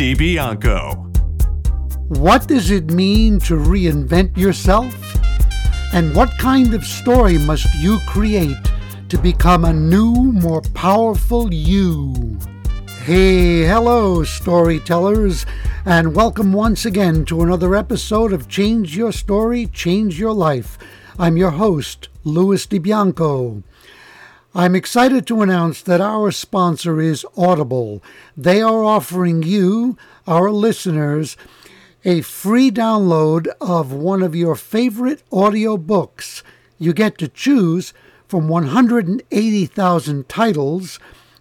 DiBianco. What does it mean to reinvent yourself? And what kind of story must you create to become a new, more powerful you? Hey, hello, storytellers, and welcome once again to another episode of Change Your Story, Change Your Life. I'm your host, Louis DiBianco. I'm excited to announce that our sponsor is Audible. They are offering you, our listeners, a free download of one of your favorite audio books. You get to choose from 180,000 titles,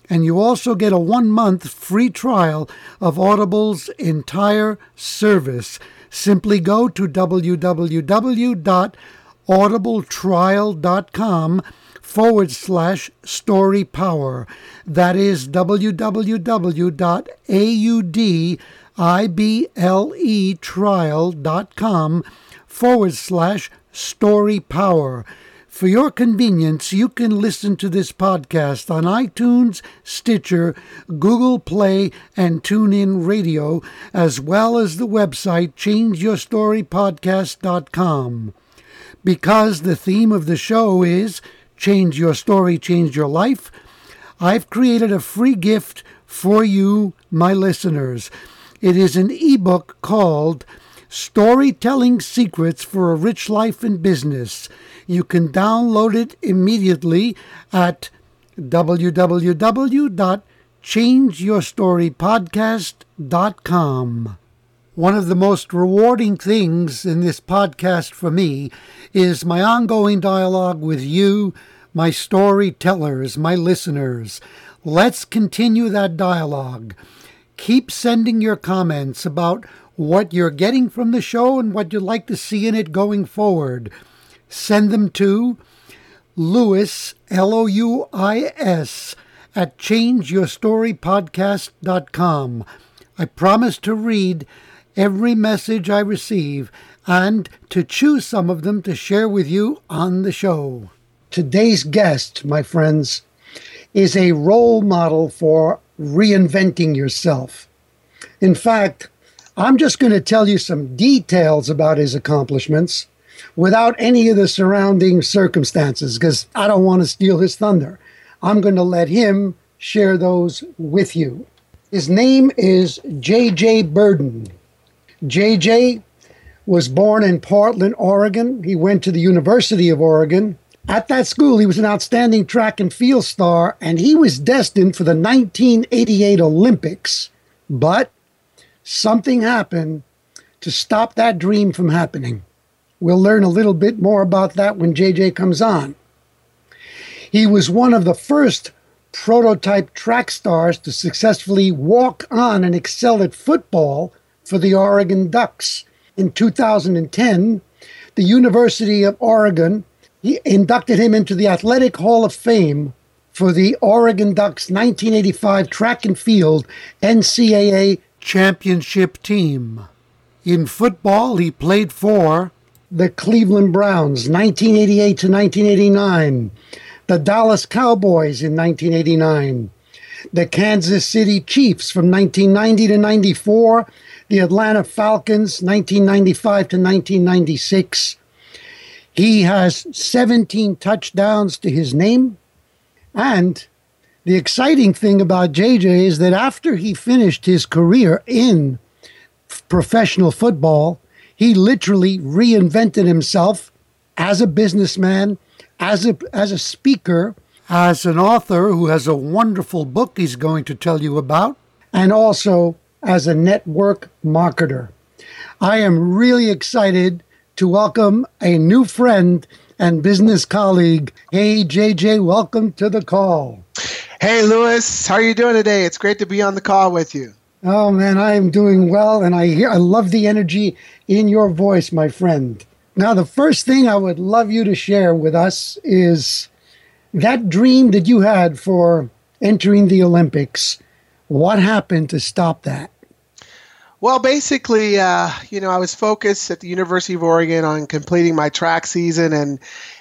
and you also get a one month free trial of Audible's entire service. Simply go to www.audibletrial.com forward slash story power. That is www.audibletrial.com forward slash story power. For your convenience, you can listen to this podcast on iTunes, Stitcher, Google Play, and TuneIn Radio, as well as the website changeyourstorypodcast.com. Because the theme of the show is Change Your Story, Change Your Life, I've created a free gift for you, my listeners. It is an ebook called Storytelling Secrets for a Rich Life in Business. You can download it immediately at www.changeyourstorypodcast.com. One of the most rewarding things in this podcast for me is my ongoing dialogue with you, my storytellers, my listeners. Let's continue that dialogue. Keep sending your comments about what you're getting from the show and what you'd like to see in it going forward. Send them to Louis, L O U I S, at changeyourstorypodcast.com. I promise to read every message I receive and to choose some of them to share with you on the show. Today's guest, my friends, is a role model for reinventing yourself. In fact, I'm just going to tell you some details about his accomplishments without any of the surrounding circumstances because I don't want to steal his thunder. I'm going to let him share those with you. His name is J.J. Birden. JJ was born in Portland, Oregon. He went to the University of Oregon. At that school, he was an outstanding track and field star, and he was destined for the 1988 Olympics. But something happened to stop that dream from happening. We'll learn a little bit more about that when JJ comes on. He was one of the first prototype track stars to successfully walk on and excel at football for the Oregon Ducks. In 2010, the University of Oregon inducted him into the Athletic Hall of Fame for the Oregon Ducks 1985 track and field NCAA championship team. In football, he played for the Cleveland Browns 1988 to 1989, the Dallas Cowboys in 1989, the Kansas City Chiefs from 1990 to 94, the Atlanta Falcons, 1995 to 1996. He has 17 touchdowns to his name. And the exciting thing about JJ is that after he finished his career in professional football, he literally reinvented himself as a businessman, as a, as a speaker, as an author who has a wonderful book he's going to tell you about, and also as a network marketer. I am really excited to welcome a new friend and business colleague. Hey, JJ, welcome to the call. Hey, Louis, how are you doing today? It's great to be on the call with you. Oh man, I am doing well, and I hear I love the energy in your voice, my friend. Now, the first thing I would love you to share with us is that dream that you had for entering the Olympics. What happened to stop that? Well, basically, uh, you know, I was focused at the University of Oregon on completing my track season, and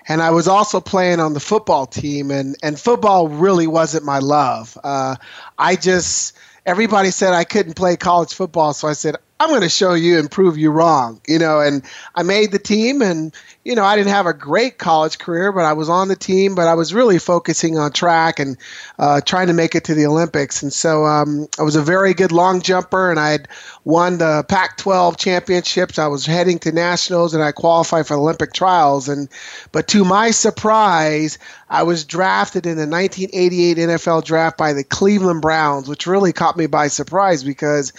and I was also playing on the football team, and and football really wasn't my love. Uh, I just everybody said I couldn't play college football, so I said I'm going to show you and prove you wrong, you know. And I made the team, and you know, I didn't have a great college career, but I was on the team. But I was really focusing on track and uh, trying to make it to the Olympics. And so um, I was a very good long jumper, and I had won the Pac-12 championships. I was heading to nationals, and I qualified for Olympic trials. And but to my surprise, I was drafted in the 1988 NFL draft by the Cleveland Browns, which really caught me by surprise because.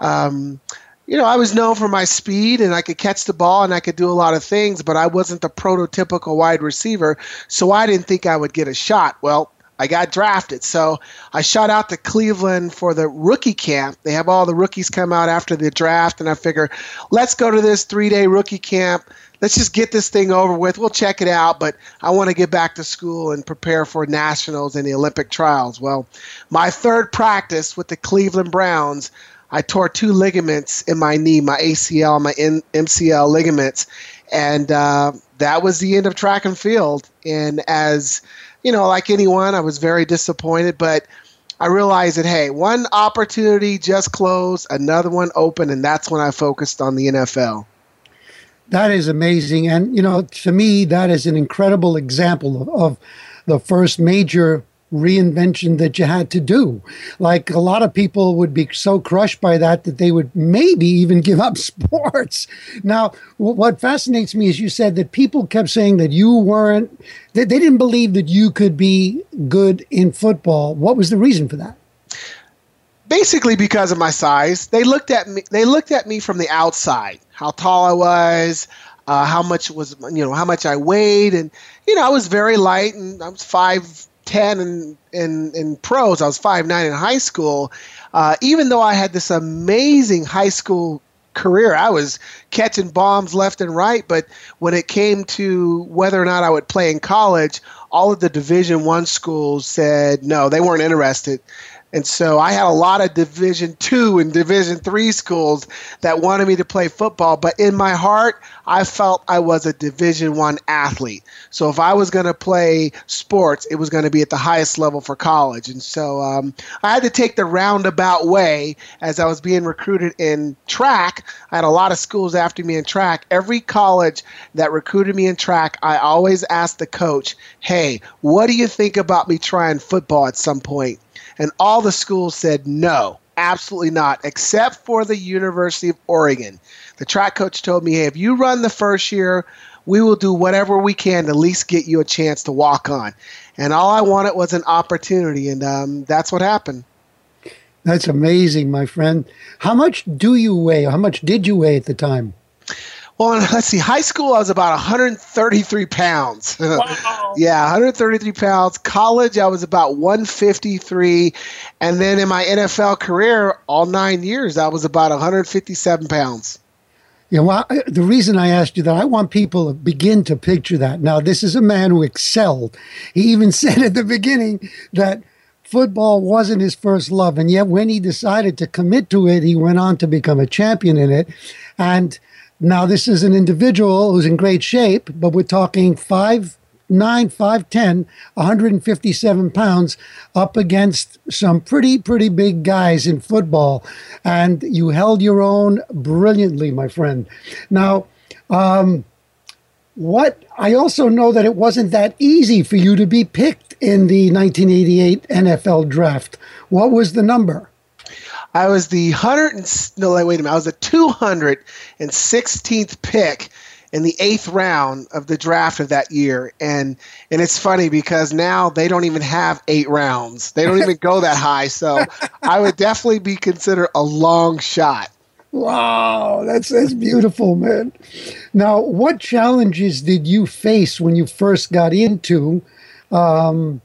Um, you know, I was known for my speed and I could catch the ball and I could do a lot of things, but I wasn't the prototypical wide receiver, so I didn't think I would get a shot. Well, I got drafted. So I shot out to Cleveland for the rookie camp. They have all the rookies come out after the draft, and I figure, let's go to this three day rookie camp. Let's just get this thing over with. We'll check it out, but I want to get back to school and prepare for nationals and the Olympic trials. Well, my third practice with the Cleveland Browns, I tore two ligaments in my knee, my ACL, my N- MCL ligaments, and uh, that was the end of track and field. And as you know, like anyone, I was very disappointed, but I realized that hey, one opportunity just closed, another one opened, and that's when I focused on the NFL. That is amazing, and you know, to me, that is an incredible example of, of the first major reinvention that you had to do. Like a lot of people would be so crushed by that that they would maybe even give up sports. Now, what fascinates me is you said that people kept saying that you weren't, they, they didn't believe that you could be good in football. What was the reason for that? Basically, because of my size, they looked at me. They looked at me from the outside. How tall I was, uh, how much was you know how much I weighed, and you know I was very light, and I was five 10 in, in, in pros. I was five nine in high school. Uh, even though I had this amazing high school career, I was catching bombs left and right. But when it came to whether or not I would play in college, all of the Division One schools said no, they weren't interested. And so I had a lot of Division two and Division three schools that wanted me to play football, but in my heart, I felt I was a Division one athlete. So if I was going to play sports, it was going to be at the highest level for college. And so um, I had to take the roundabout way as I was being recruited in track. I had a lot of schools after me in track. Every college that recruited me in track, I always asked the coach, "Hey, what do you think about me trying football at some point?" And all the schools said no, absolutely not, except for the University of Oregon. The track coach told me, hey, if you run the first year, we will do whatever we can to at least get you a chance to walk on. And all I wanted was an opportunity, and um, that's what happened. That's amazing, my friend. How much do you weigh? How much did you weigh at the time? Well, let's see. High school, I was about 133 pounds. Wow. yeah, 133 pounds. College, I was about 153. And then in my NFL career, all nine years, I was about 157 pounds. Yeah, well, the reason I asked you that, I want people to begin to picture that. Now, this is a man who excelled. He even said at the beginning that football wasn't his first love. And yet, when he decided to commit to it, he went on to become a champion in it. And now, this is an individual who's in great shape, but we're talking five nine, five, 10, 157 pounds up against some pretty, pretty big guys in football. And you held your own brilliantly, my friend. Now, um, what I also know that it wasn't that easy for you to be picked in the 1988 NFL draft. What was the number? I was the hundred and no, wait a minute. I was the two hundred and sixteenth pick in the eighth round of the draft of that year, and and it's funny because now they don't even have eight rounds. They don't even go that high. So I would definitely be considered a long shot. Wow, that's that's beautiful, man. Now, what challenges did you face when you first got into um,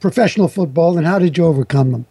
professional football, and how did you overcome them?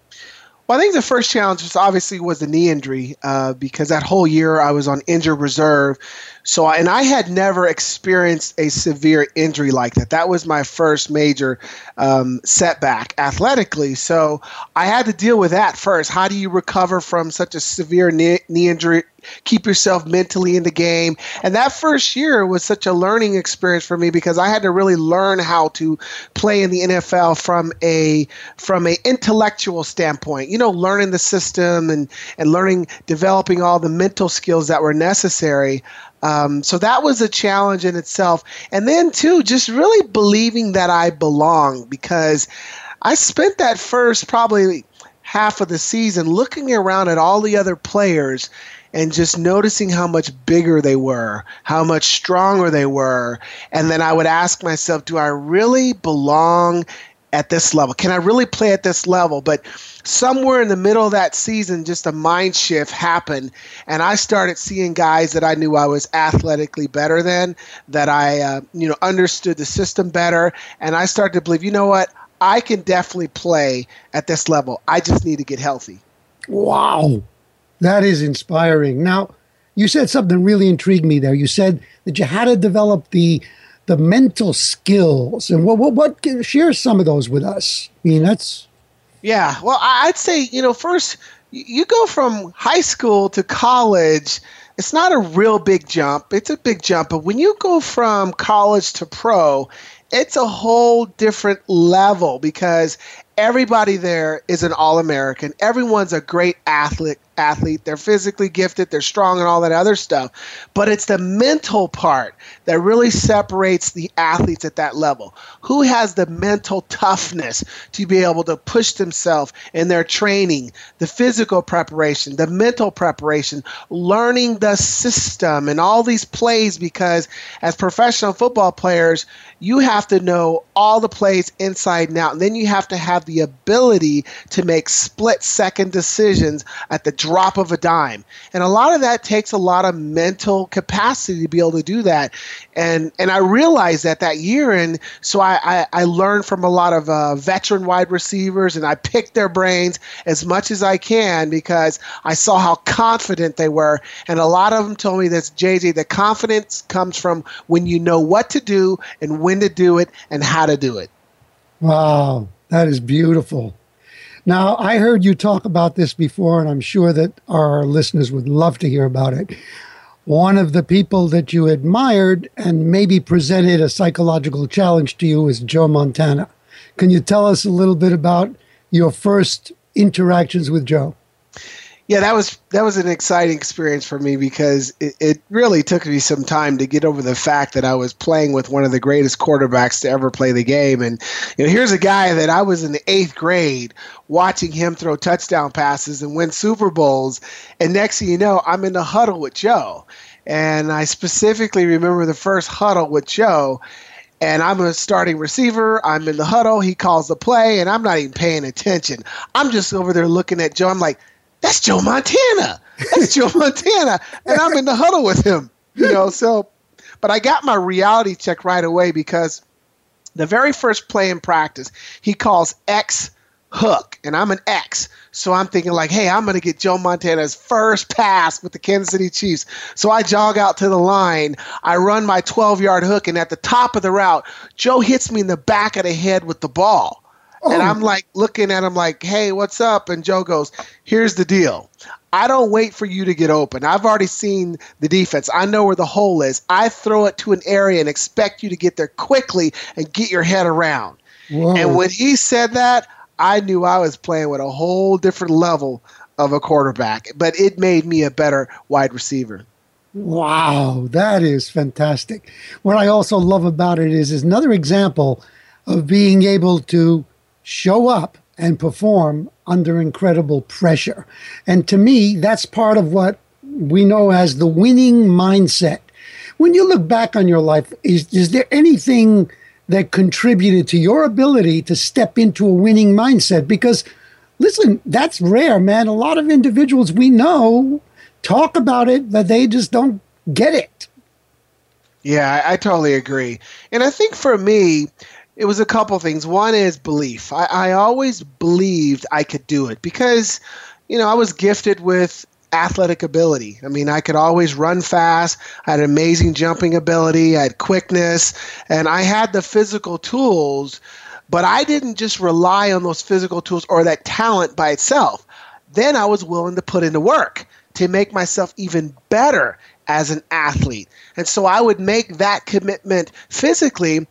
Well, I think the first challenge was obviously was the knee injury uh, because that whole year I was on injured reserve. So, and I had never experienced a severe injury like that. That was my first major um, setback athletically. So, I had to deal with that first. How do you recover from such a severe knee, knee injury? Keep yourself mentally in the game. And that first year was such a learning experience for me because I had to really learn how to play in the NFL from a from a intellectual standpoint. You know, learning the system and and learning developing all the mental skills that were necessary. Um, so that was a challenge in itself. And then, too, just really believing that I belong because I spent that first probably half of the season looking around at all the other players and just noticing how much bigger they were, how much stronger they were. And then I would ask myself, do I really belong at this level? Can I really play at this level? But somewhere in the middle of that season, just a mind shift happened, and I started seeing guys that I knew I was athletically better than, that I, uh, you know, understood the system better, and I started to believe, you know what, I can definitely play at this level. I just need to get healthy. Wow, that is inspiring. Now, you said something really intrigued me there. You said that you had to develop the the mental skills, and what what, what share some of those with us. I mean, that's yeah, well, I'd say, you know, first, you go from high school to college, it's not a real big jump. It's a big jump. But when you go from college to pro, it's a whole different level because everybody there is an all American. Everyone's a great athlete athlete. They're physically gifted, they're strong, and all that other stuff. But it's the mental part that really separates the athletes at that level. Who has the mental toughness to be able to push themselves in their training, the physical preparation, the mental preparation, learning the system, and all these plays? Because as professional football players, you have to know all the plays inside and out. And then you have to have the ability to make split second decisions at the drop of a dime. And a lot of that takes a lot of mental capacity to be able to do that. And and I realized that that year, and so I I, I learned from a lot of uh, veteran wide receivers, and I picked their brains as much as I can because I saw how confident they were. And a lot of them told me this, JJ, the confidence comes from when you know what to do and when to do it and how to do it. Wow, that is beautiful. Now, I heard you talk about this before, and I'm sure that our listeners would love to hear about it. One of the people that you admired and maybe presented a psychological challenge to you is Joe Montana. Can you tell us a little bit about your first interactions with Joe? Yeah, that was that was an exciting experience for me because it, it, really took me some time to get over the fact that I was playing with one of the greatest quarterbacks to ever play the game. And you know, here's a guy that I was in the eighth grade watching him throw touchdown passes and win Super Bowls. And next thing you know, I'm in the huddle with Joe. And I specifically remember the first huddle with Joe and I'm a starting receiver. I'm in the huddle. He calls the play, and I'm not even paying attention. I'm just over there looking at Joe. I'm like, that's Joe Montana. That's Joe Montana. And I'm in the huddle with him, you know. So, but I got my reality check right away because the very first play in practice, he calls X hook, and I'm an X. So I'm thinking, like, hey, I'm going to get Joe Montana's first pass with the Kansas City Chiefs. So I jog out to the line. I run my 12 yard hook, and at the top of the route, Joe hits me in the back of the head with the ball. Oh. And I'm like looking at him like, hey, what's up? And Joe goes, here's the deal. I don't wait for you to get open. I've already seen the defense. I know where the hole is. I throw it to an area and expect you to get there quickly and get your head around. Whoa. And when he said that, I knew I was playing with a whole different level of a quarterback, but it made me a better wide receiver. Wow, that is fantastic. What I also love about it is, is another example of being able to show up and perform under incredible pressure. And to me, that's part of what we know as the winning mindset. When you look back on your life, is, is there anything that contributed to your ability to step into a winning mindset? Because, listen, that's rare, man. A lot of individuals we know talk about it, but they just don't get it. Yeah, I, I totally agree. And I think for me, it was a couple things. One is belief. I, I always believed I could do it because, you know, I was gifted with athletic ability. I mean, I could always run fast. I had amazing jumping ability. I had quickness, and I had the physical tools. But I didn't just rely on those physical tools or that talent by itself. Then I was willing to put in the work to make myself even better as an athlete. And so I would make that commitment physically,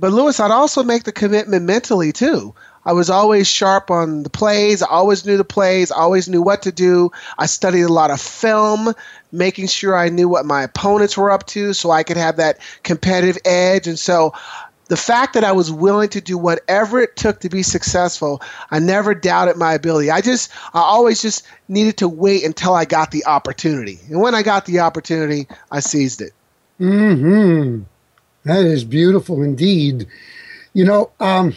but Louis, I'd also make the commitment mentally too. I was always sharp on the plays. I always knew the plays. I always knew what to do. I studied a lot of film, making sure I knew what my opponents were up to so I could have that competitive edge. And so the fact that I was willing to do whatever it took to be successful, I never doubted my ability. I just, I always just needed to wait until I got the opportunity. And when I got the opportunity, I seized it. Hmm. That is beautiful indeed. You know, um,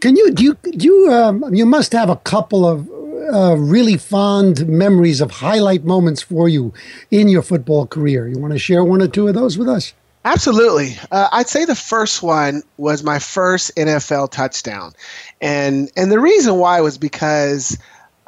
can you do you do you um, you must have a couple of uh, really fond memories of highlight moments for you in your football career. You want to share one or two of those with us? Absolutely. Uh, I'd say the first one was my first NFL touchdown, and and the reason why was because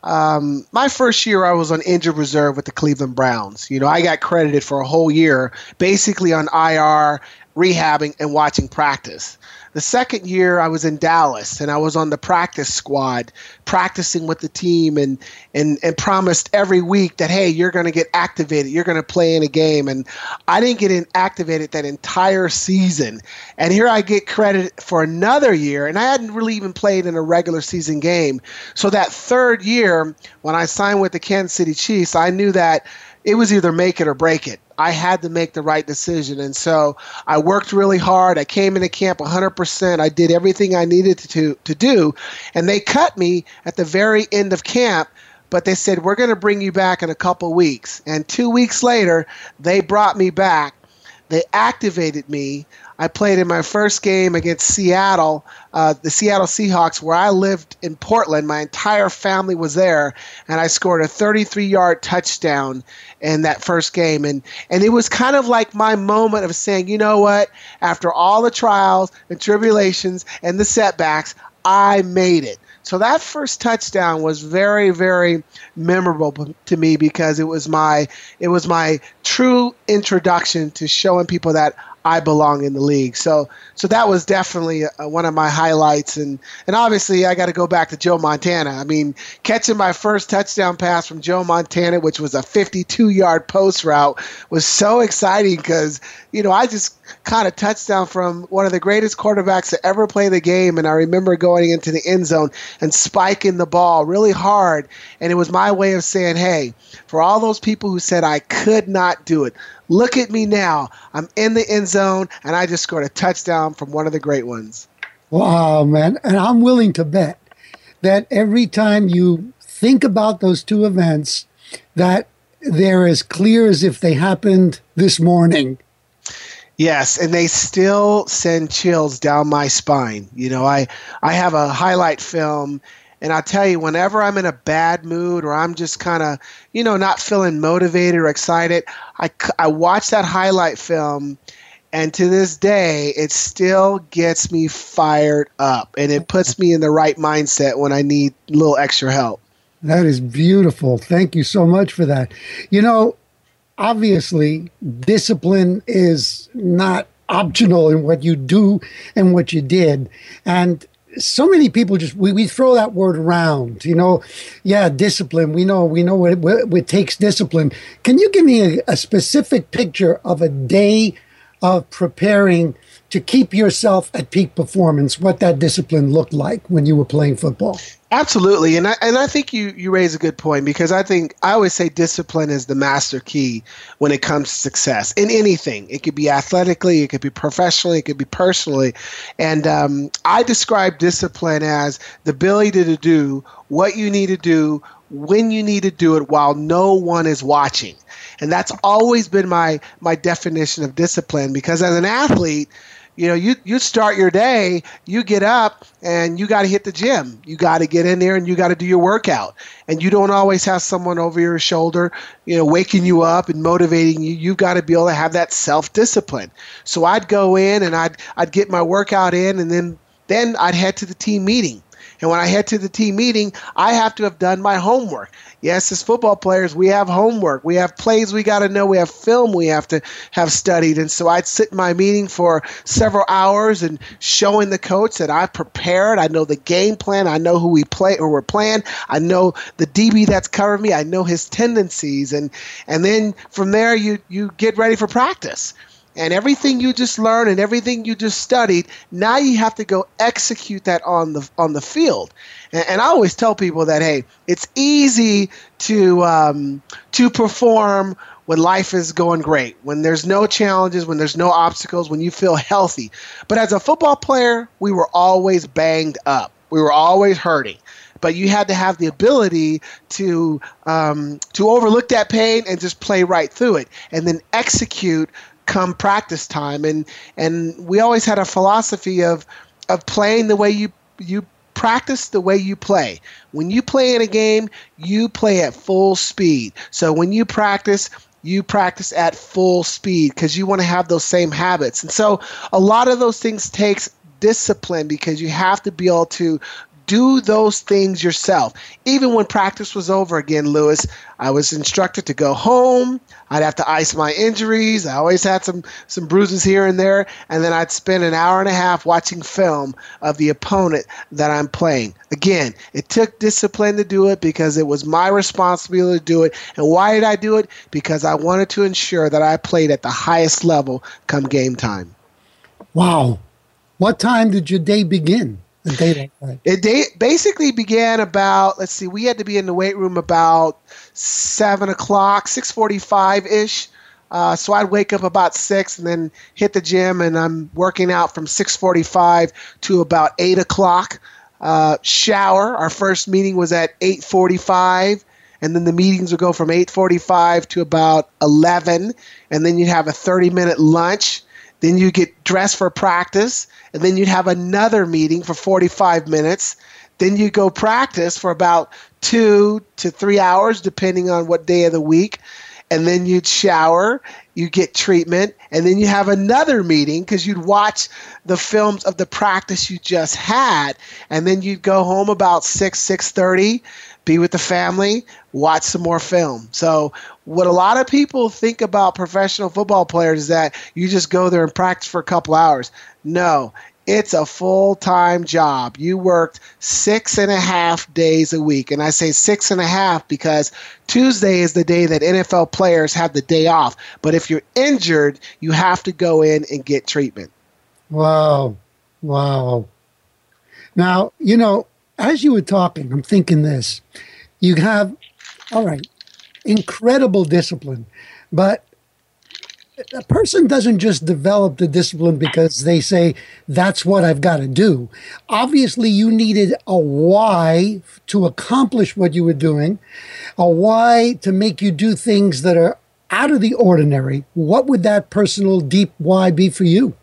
um, my first year I was on injured reserve with the Cleveland Browns. You know, I got credited for a whole year, basically on IR, rehabbing and watching practice. The second year I was in Dallas and I was on the practice squad practicing with the team and and and promised every week that hey you're going to get activated you're going to play in a game. And I didn't get in activated that entire season. And here I get credit for another year and I hadn't really even played in a regular season game. So that third year when I signed with the Kansas City Chiefs I knew that it was either make it or break it. I had to make the right decision. And so I worked really hard. I came into camp 100%. I did everything I needed to, to do. And they cut me at the very end of camp, but they said, We're going to bring you back in a couple weeks. And two weeks later, they brought me back. They activated me. I played in my first game against Seattle, uh, the Seattle Seahawks, where I lived in Portland. My entire family was there, and I scored a 33-yard touchdown in that first game. And and it was kind of like my moment of saying, you know what? After all the trials and tribulations and the setbacks, I made it. So that first touchdown was very, very memorable to me because it was my it was my true introduction to showing people that I belong in the league. So so that was definitely a, one of my highlights and and obviously I got to go back to Joe Montana. I mean, catching my first touchdown pass from Joe Montana, which was a 52-yard post route, was so exciting cuz you know, I just caught a touchdown from one of the greatest quarterbacks to ever play the game and I remember going into the end zone and spiking the ball really hard and it was my way of saying, "Hey, for all those people who said I could not do it, Look at me now. I'm in the end zone, and I just scored a touchdown from one of the great ones. Wow, man. And I'm willing to bet that every time you think about those two events, that they're as clear as if they happened this morning. Yes, and they still send chills down my spine. You know, I I have a highlight film and I tell you, whenever I'm in a bad mood or I'm just kind of, you know, not feeling motivated or excited, I, I watch that highlight film. And to this day, it still gets me fired up and it puts me in the right mindset when I need a little extra help. That is beautiful. Thank you so much for that. You know, obviously, discipline is not optional in what you do and what you did. And so many people just we, we throw that word around you know? Yeah discipline we know we know what, what takes discipline. Can you give me a, a, specific picture of a day of preparing to keep yourself at peak performance what that discipline looked like when you were playing football. Absolutely, and I and I think you you raise a good point because I think I always say discipline is the master key when it comes to success in anything. It could be athletically, it could be professionally, it could be personally, and um, I describe discipline as the ability to do what you need to do when you need to do it while no one is watching, and that's always been my my definition of discipline because as an athlete you know, you you start your day, you get up and you got to hit the gym. You got to get in there and you got to do your workout. And you don't always have someone over your shoulder, you know, waking you up and motivating you. You've got to be able to have that self-discipline. So I'd go in and I'd I'd get my workout in and then then I'd head to the team meeting. And when I head to the team meeting, I have to have done my homework. Yes, as football players, we have homework. We have plays we got to know. We have film we have to have studied. And so I'd sit in my meeting for several hours and showing the coach that I've prepared. I know the game plan. I know who we play or we're playing. I know the DB that's covering me. I know his tendencies. And and then from there you you get ready for practice and everything you just learned and everything you just studied now you have to go execute that on the on the field. And, and i always tell people that hey it's easy to um, to perform when life is going great when there's no challenges when there's no obstacles when you feel healthy. But as a football player we were always banged up. We were always hurting. But you had to have the ability to um, to overlook that pain and just play right through it and then execute come practice time and and we always had a philosophy of of playing the way you you practice the way you play. When you play in a game, you play at full speed. So when you practice, you practice at full speed because you want to have those same habits. And so a lot of those things takes discipline because you have to be able to do those things yourself. Even when practice was over again, Louis, I was instructed to go home. I'd have to ice my injuries. I always had some some bruises here and there, and then I'd spend an hour and a half watching film of the opponent that I'm playing. Again, it took discipline to do it because it was my responsibility to do it. And why did I do it? Because I wanted to ensure that I played at the highest level come game time. Wow. What time did your day begin? It day, basically began about. Let's see. We had to be in the weight room about seven o'clock, six forty-five ish. Uh, so I'd wake up about six and then hit the gym, and I'm working out from six forty-five to about eight o'clock. Uh, shower. Our first meeting was at eight forty-five, and then the meetings would go from eight forty-five to about eleven, and then you'd have a thirty-minute lunch then you get dressed for practice, and then you'd have another meeting for 45 minutes. Then you go practice for about two to three hours, depending on what day of the week. And then you'd shower, you get treatment, and then you have another meeting because you'd watch the films of the practice you just had. And then you'd go home about 6, 6.30, be with the family, watch some more film. So what a lot of people think about professional football players is that you just go there and practice for a couple hours. No, it's a full time job. You worked six and a half days a week. And I say six and a half because Tuesday is the day that NFL players have the day off. But if you're injured, you have to go in and get treatment. Wow. Wow. Now, you know, as you were talking, I'm thinking this. You have, all right, incredible discipline, but a person doesn't just develop the discipline because they say that's what I've got to do. Obviously, you needed a why to accomplish what you were doing, a why to make you do things that are out of the ordinary. What would that personal deep why be for you?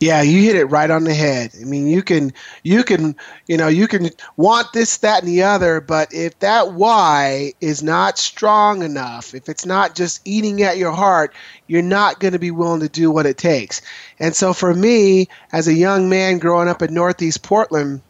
Yeah, you hit it right on the head. I mean, you can, you can, you know, you can want this, that, and the other, but if that why is not strong enough, if it's not just eating at your heart, you're not going to be willing to do what it takes. And so, for me, as a young man growing up in Northeast Portland,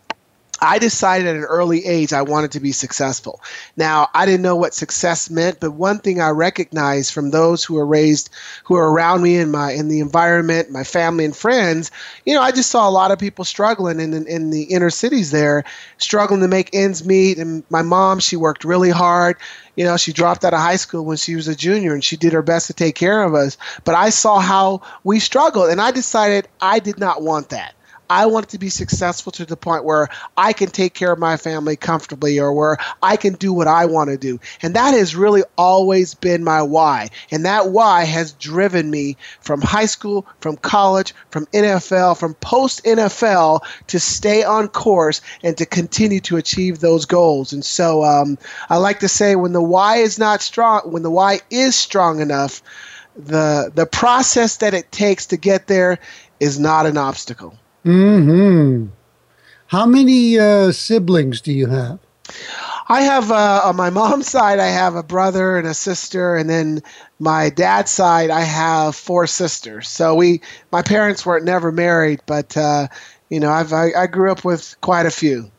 I decided at an early age I wanted to be successful. Now, I didn't know what success meant, but one thing I recognized from those who were raised, who are around me in my in the environment, my family and friends, you know, I just saw a lot of people struggling in, in, in the inner cities there, struggling to make ends meet. And my mom, she worked really hard. You know, she dropped out of high school when she was a junior and she did her best to take care of us. But I saw how we struggled and I decided I did not want that. I want to be successful to the point where I can take care of my family comfortably or where I can do what I want to do. And that has really always been my why. And that why has driven me from high school, from college, from NFL, from post NFL to stay on course and to continue to achieve those goals. And so um, I like to say when the why is not strong, when the why is strong enough, the the process that it takes to get there is not an obstacle. Hmm. How many uh, siblings do you have? I have uh, on my mom's side, I have a brother and a sister, and then my dad's side, I have four sisters. So we, my parents weren't never married, but uh, you know, I've I, I, grew up with quite a few.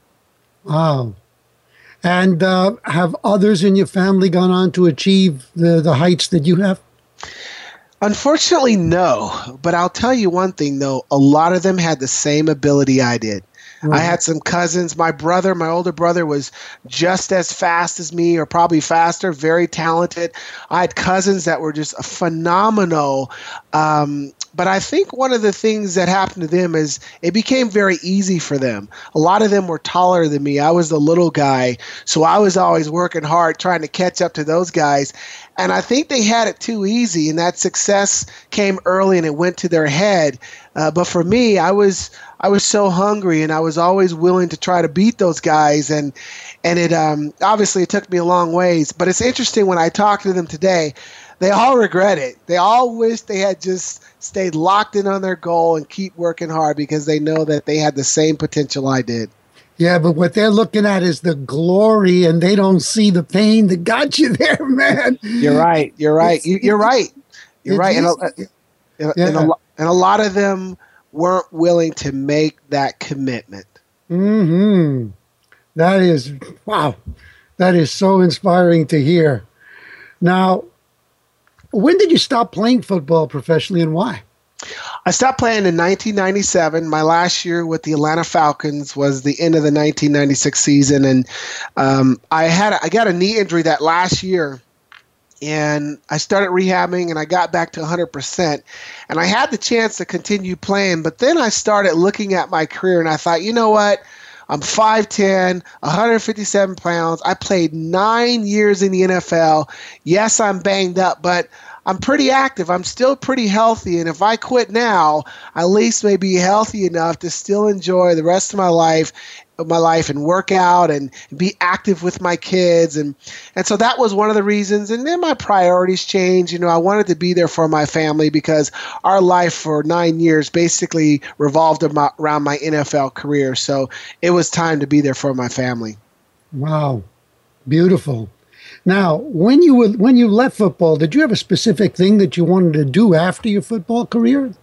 Wow. And uh, have others in your family gone on to achieve the, the heights that you have? Unfortunately, no. But I'll tell you one thing, though. A lot of them had the same ability I did. Right. I had some cousins. My brother, my older brother, was just as fast as me, or probably faster, very talented. I had cousins that were just phenomenal. Um, but I think one of the things that happened to them is it became very easy for them. A lot of them were taller than me. I was the little guy. So I was always working hard trying to catch up to those guys. And I think they had it too easy, and that success came early and it went to their head. Uh, but for me, I was I was so hungry, and I was always willing to try to beat those guys. And and it um, obviously it took me a long ways. But it's interesting when I talk to them today, they all regret it. They all wish they had just stayed locked in on their goal and keep working hard because they know that they had the same potential I did. Yeah, but what they're looking at is the glory, and they don't see the pain that got you there, man. You're right. You're right. You, are right. You're right. And a, and, yeah. and, a, and a lot of them weren't willing to make that commitment. Hmm. That is wow. That is so inspiring to hear. Now, when did you stop playing football professionally, and why? I stopped playing in 1997. My last year with the Atlanta Falcons was the end of the 1996 season, and um, I had I got a knee injury that last year, and I started rehabbing, and I got back to 100%. And I had the chance to continue playing, but then I started looking at my career, and I thought, you know what? I'm 5'10, 157 pounds. I played nine years in the NFL. Yes, I'm banged up, but I'm pretty active. I'm still pretty healthy. And if I quit now, I at least may be healthy enough to still enjoy the rest of my life my life and work out and be active with my kids. And and so that was one of the reasons. And then my priorities changed. You know I wanted to be there for my family because our life for 9 years basically revolved around my NFL career. So it was time to be there for my family. Wow. Beautiful now, when you were, when you left football, did you have a specific thing that you wanted to do after your football career?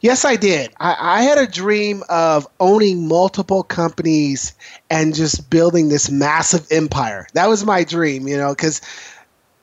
Yes, I did. I, I, had a dream of owning multiple companies and just building this massive empire. That was my dream, you know, because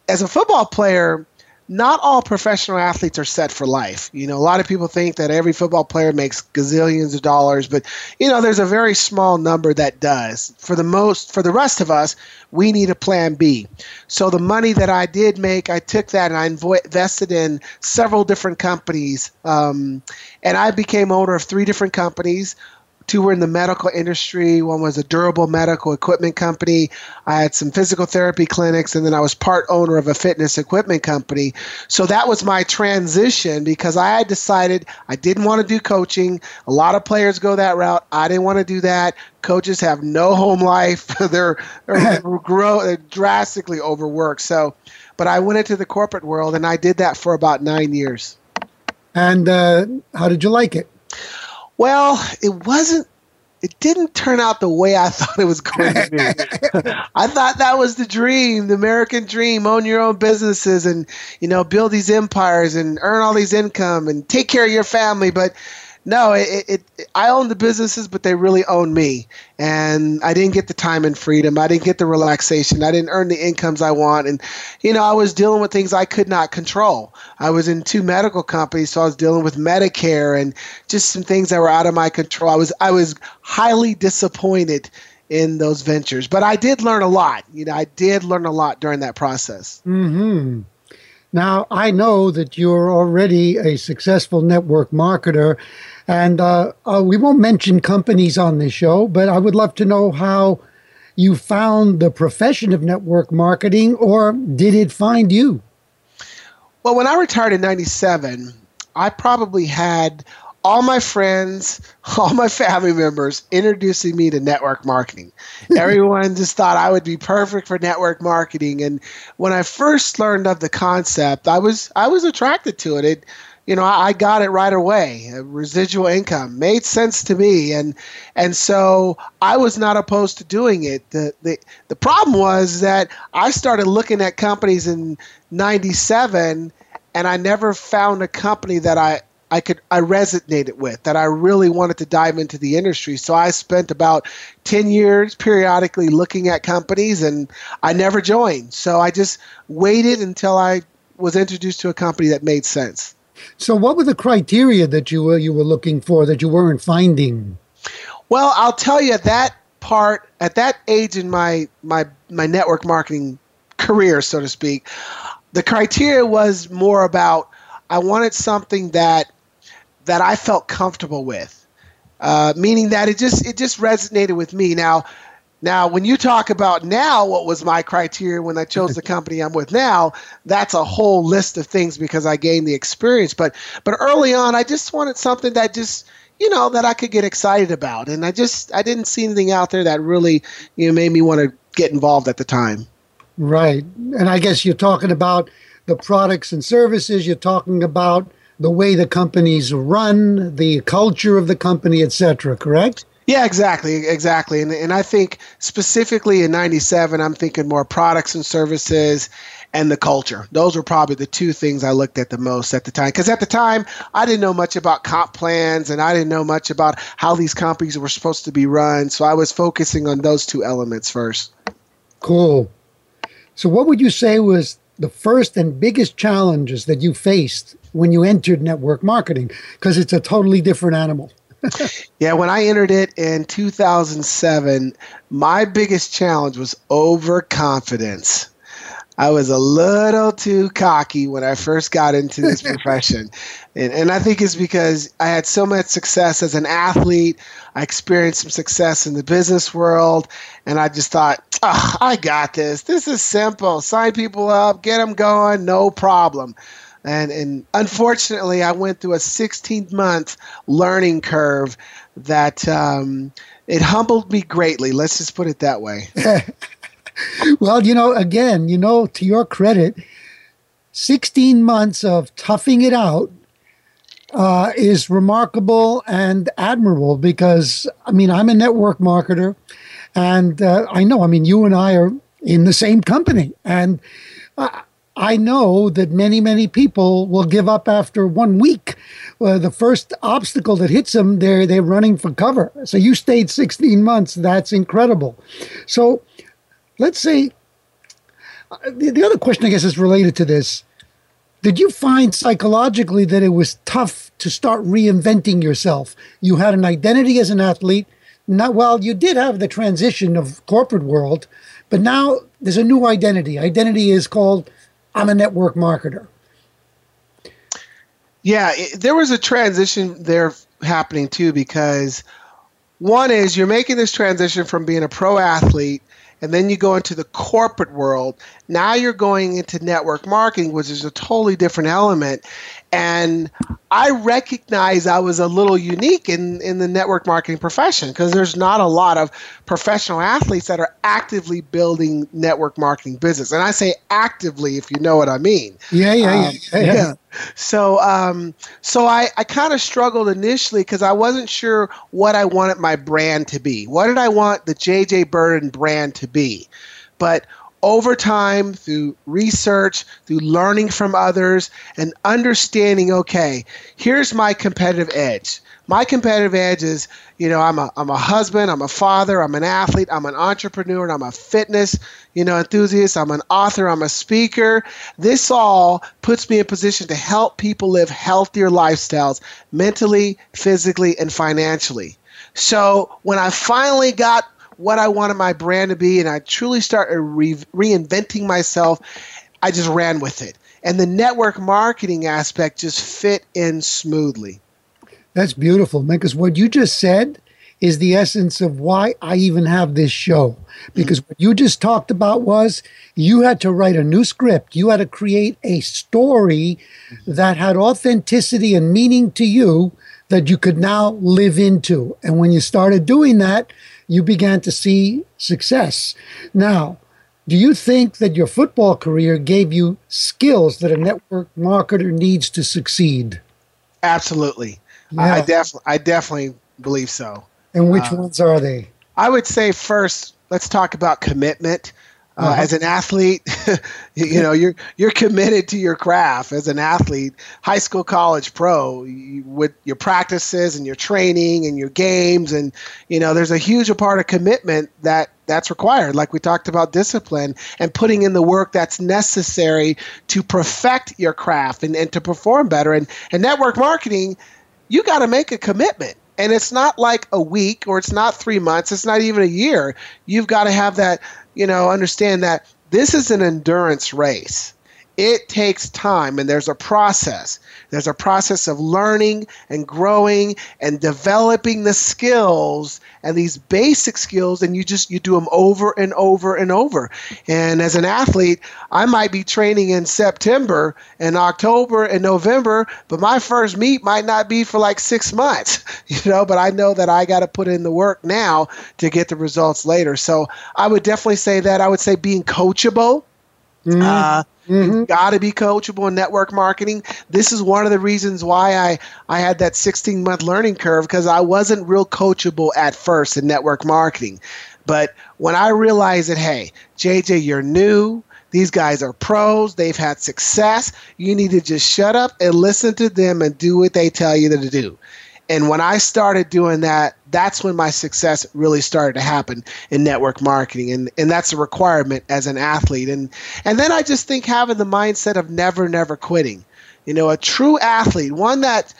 as a football player, not all professional athletes are set for life. You know, a lot of people think that every football player makes gazillions of dollars, but you know, there's a very small number that does. For the most, for the rest of us, we need a plan B. So the money that I did make, I took that and I invested in several different companies, um, and I became owner of three different companies. Two were in the medical industry. One was a durable medical equipment company. I had some physical therapy clinics, and then I was part owner of a fitness equipment company. So that was my transition because I had decided I didn't want to do coaching. A lot of players go that route. I didn't want to do that. Coaches have no home life. they're, they're grow they're drastically overworked. So, but I went into the corporate world, and I did that for about nine years. And uh, how did you like it? Well, it wasn't. It didn't turn out the way I thought it was going to be. I thought that was the dream, the American dream: own your own businesses and you know build these empires and earn all these income and take care of your family. But no, it, it, it, I own the businesses, but they really own me. And I didn't get the time and freedom. I didn't get the relaxation. I didn't earn the incomes I want. And, you know, I was dealing with things I could not control. I was in two medical companies, so I was dealing with Medicare and just some things that were out of my control. I was, I was highly disappointed in those ventures, but I did learn a lot. You know, I did learn a lot during that process. Hmm. Now I know that you're already a successful network marketer, and uh, uh, we won't mention companies on this show, but I would love to know how you found the profession of network marketing, or did it find you? Well, when I retired in 97, I probably had all my friends, all my family members introducing me to network marketing. Everyone just thought I would be perfect for network marketing. And when I first learned of the concept, I was I was attracted to it. It you know, I, got it right away. Uh, residual income made sense to me, and and so I was not opposed to doing it. the the The problem was that I started looking at companies in '97, and I never found a company that I I could I resonated with that I really wanted to dive into the industry. So I spent about 10 years periodically looking at companies and I never joined. So I just waited until I was introduced to a company that made sense. So, what were the criteria that you were you were looking for that you weren't finding? Well, I'll tell you that part at that age in my my my network marketing career, so to speak, the criteria was more about I wanted something that that I felt comfortable with, uh, meaning that it just it just resonated with me. Now, now, when you talk about now, what was my criteria when I chose the company I'm with now? That's a whole list of things because I gained the experience. But but early on, I just wanted something that just you know that I could get excited about, and I just I didn't see anything out there that really you know made me want to get involved at the time. Right, and I guess you're talking about the products and services. You're talking about the way the companies run, the culture of the company, etc. Correct? Yeah, exactly, exactly. And and I think specifically in '97, I'm thinking more products and services and the culture. Those were probably the two things I looked at the most at the time. Because at the time, I didn't know much about comp plans and I didn't know much about how these companies were supposed to be run. So I was focusing on those two elements first. Cool. So, what would you say was the first and biggest challenges that you faced when you entered network marketing? Because it's a totally different animal yeah, when I entered it in 2007, my biggest challenge was overconfidence. I was a little too cocky when I first got into this profession. And, and I think it's because I had so much success as an athlete. I experienced some success in the business world. And I just thought, oh, I got this. This is simple. Sign people up, get them going, no problem and and unfortunately, I went through a 16 month learning curve that um, it humbled me greatly. Let's just put it that way. well, you know, again, you know, to your credit, 16 months of toughing it out uh, is remarkable and admirable because, I mean, I'm a network marketer and uh, I know, I mean, you and I are in the same company. And uh, I know that many, many people will give up after one week. Uh, the first obstacle that hits them, they're they're running for cover. So you stayed 16 months. That's incredible. So let's say uh, the, the other question, I guess, is related to this. Did you find psychologically that it was tough to start reinventing yourself? You had an identity as an athlete. Not well, you did have the transition of corporate world, but now there's a new identity. Identity is called I'm a network marketer. Yeah, it, there was a transition there happening too because one is you're making this transition from being a pro athlete and then you go into the corporate world. Now you're going into network marketing, which is a totally different element. And I recognize I was a little unique in, in the network marketing profession because there's not a lot of professional athletes that are actively building network marketing business. And I say actively, if you know what I mean. Yeah, yeah, um, yeah, yeah, yeah. So, um, so I, I kind of struggled initially because I wasn't sure what I wanted my brand to be. What did I want the JJ Birden brand to be? But over time through research, through learning from others, and understanding okay, here's my competitive edge. My competitive edge is, you know, I'm a, I'm a husband, I'm a father, I'm an athlete, I'm an entrepreneur, I'm a fitness, you know, enthusiast, I'm an author, I'm a speaker. This all puts me in position to help people live healthier lifestyles mentally, physically, and financially. So when I finally got what I wanted my brand to be, and I truly started re- reinventing myself. I just ran with it. And the network marketing aspect just fit in smoothly. That's beautiful, man, because what you just said is the essence of why I even have this show. Because mm-hmm. what you just talked about was you had to write a new script, you had to create a story mm-hmm. that had authenticity and meaning to you that you could now live into. And when you started doing that, you began to see success. Now, do you think that your football career gave you skills that a network marketer needs to succeed? Absolutely. Yeah. I, definitely, I definitely believe so. And which uh, ones are they? I would say first, let's talk about commitment. Uh, uh-huh. As an athlete, you know you're you're committed to your craft. As an athlete, high school, college, pro, you, with your practices and your training and your games, and you know there's a huge part of commitment that that's required. Like we talked about discipline and putting in the work that's necessary to perfect your craft and, and to perform better. And and network marketing, you got to make a commitment and it's not like a week or it's not three months it's not even a year you've got to have that you know, understand that this is an endurance race. It takes time and there's a process. There's a process of learning and growing and developing the skills and these basic skills and you just you do them over and over and over. And as an athlete, I might be training in September and October and November, but my first meet might not be for like 6 months, you know, but I know that I got to put in the work now to get the results later. So, I would definitely say that I would say being coachable Mm-hmm. Uh, mm-hmm. Got to be coachable in network marketing. This is one of the reasons why I, I had that 16 month learning curve because I wasn't real coachable at first in network marketing. But when I realized that, hey, JJ, you're new. These guys are pros. They've had success. You need to just shut up and listen to them and do what they tell you to do. And when I started doing that, that's when my success really started to happen in network marketing. And, and that's a requirement as an athlete. And, and then I just think having the mindset of never, never quitting. You know, a true athlete, one that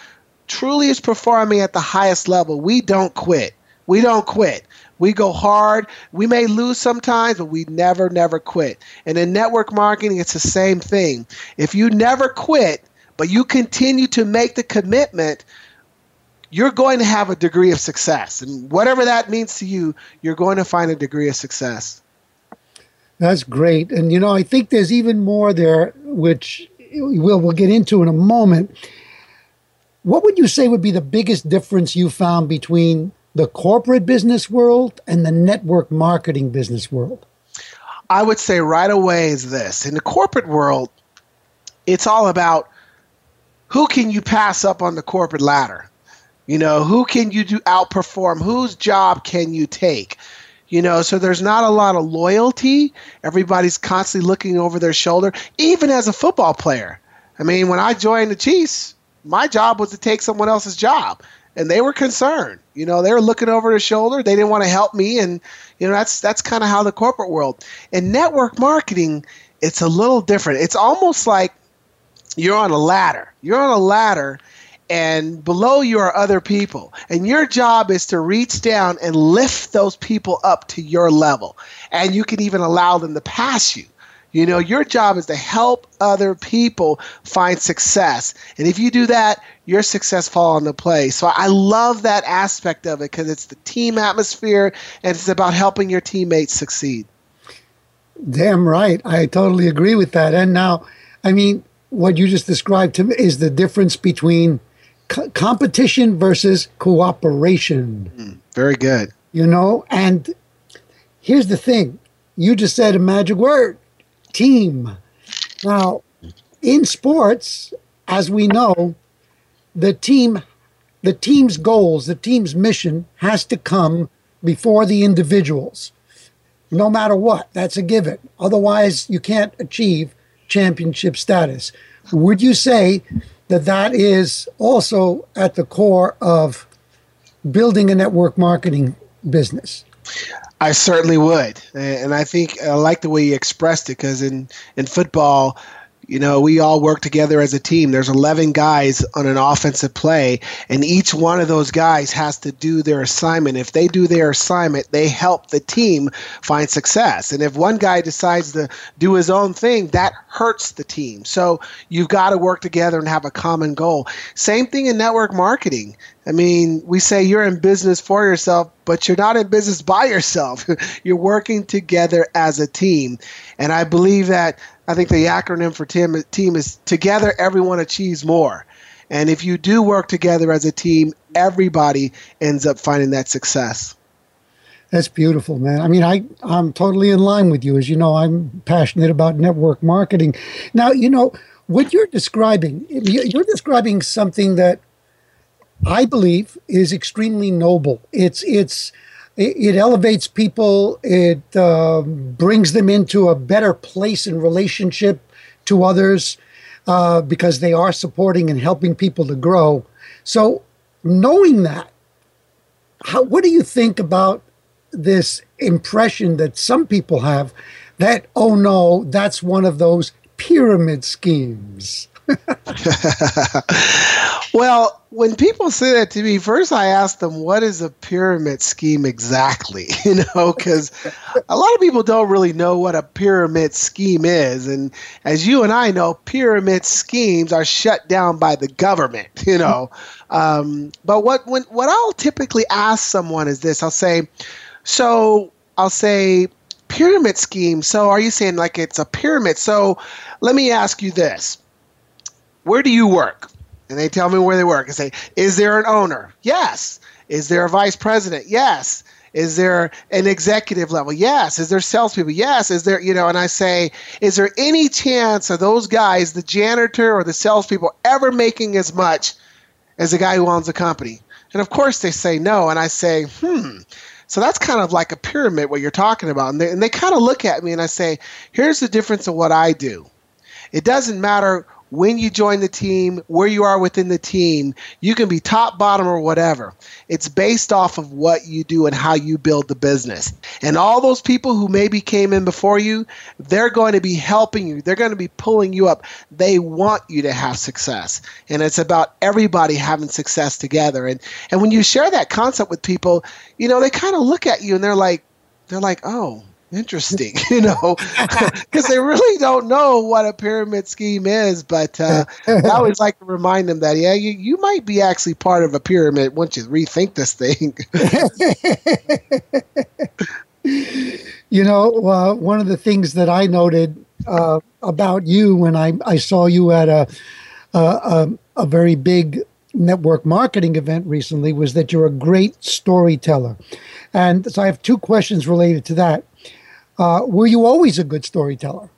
truly is performing at the highest level, we don't quit. We don't quit. We go hard. We may lose sometimes, but we never, never quit. And in network marketing, it's the same thing. If you never quit, but you continue to make the commitment you're going to have a degree of success. And whatever that means to you, you're going to find a degree of success. That's great. And, you know, I think there's even more there, which we'll, we'll get into in a moment. What would you say would be the biggest difference you found between the corporate business world and the network marketing business world? I would say right away is this. In the corporate world, it's all about who can you pass up on the corporate ladder? You know, who can you do outperform? Whose job can you take? You know, so there's not a lot of loyalty. Everybody's constantly looking over their shoulder, even as a football player. I mean, when I joined the Chiefs, my job was to take someone else's job. And they were concerned. You know, they were looking over their shoulder. They didn't want to help me. And, you know, that's that's kind of how the corporate world. In network marketing, it's a little different. It's almost like you're on a ladder. You're on a ladder and below you are other people. And your job is to reach down and lift those people up to your level. And you can even allow them to pass you. You know, your job is to help other people find success. And if you do that, your success fall into place. So I love that aspect of it because it's the team atmosphere and it's about helping your teammates succeed. Damn right. I totally agree with that. And now, I mean, what you just described to me is the difference between – competition versus cooperation. Mm, very good. You know, and here's the thing you just said a magic word team. Now, in sports, as we know, the team the team's goals, the team's mission has to come before the individuals. No matter what, that's a given. Otherwise, you can't achieve championship status. Would you say that that is also at the core of building a network marketing business. I certainly would, and I think I like the way you expressed it because in in football, you know, we all work together as a team. There's 11 guys on an offensive play, and each one of those guys has to do their assignment. If they do their assignment, they help the team find success. And if one guy decides to do his own thing, that hurts the team. So you've got to work together and have a common goal. Same thing in network marketing. I mean, we say you're in business for yourself, but you're not in business by yourself. you're working together as a team. And I believe that I think the acronym for team, team is Together Everyone Achieves More. And if you do work together as a team, everybody ends up finding that success. That's beautiful, man. I mean, I, I'm totally in line with you. As you know, I'm passionate about network marketing. Now, you know, what you're describing, you're describing something that I believe, is extremely noble. It's it's it, elevates people. It uh, brings them into a better place in relationship to others uh, because they are supporting and helping people to grow. So, knowing that, how, what do you think about this impression that some people have that oh no, that's one of those pyramid schemes? well, when people say that to me, first I ask them, what is a pyramid scheme exactly? You know, because a lot of people don't really know what a pyramid scheme is. And as you and I know, pyramid schemes are shut down by the government, you know. Um, but what, when, what I'll typically ask someone is this I'll say, so I'll say, pyramid scheme. So are you saying like it's a pyramid? So let me ask you this where do you work? And they tell me where they work and say, is there an owner? Yes. Is there a vice president? Yes. Is there an executive level? Yes. Is there salespeople? Yes. Is there, you know, and I say, is there any chance of those guys, the janitor or the salespeople, ever making as much as the guy who owns the company? And of course they say no. And I say, hmm. So that's kind of like a pyramid, what you're talking about. And they, and they kind of look at me and I say, here's the difference of what I do. It doesn't matter when you join the team, where you are within the team, you can be top, bottom, or whatever. It's based off of what you do and how you build the business. And all those people who maybe came in before you, they're going to be helping you. They're going to be pulling you up. They want you to have success. And it's about everybody having success together. And and when you share that concept with people, you know, they kind of look at you and they're like, they're like, oh, interesting, you know, because they really don't know what a pyramid scheme is. But uh, I always like to remind them that, yeah, you, you might be actually part of a pyramid once you rethink this thing. you know, uh, one of the things that I noted uh, about you when I, I saw you at a, a, a very big network marketing event recently was that you're a great storyteller. And so I have two questions related to that. Uh, were you always a good storyteller?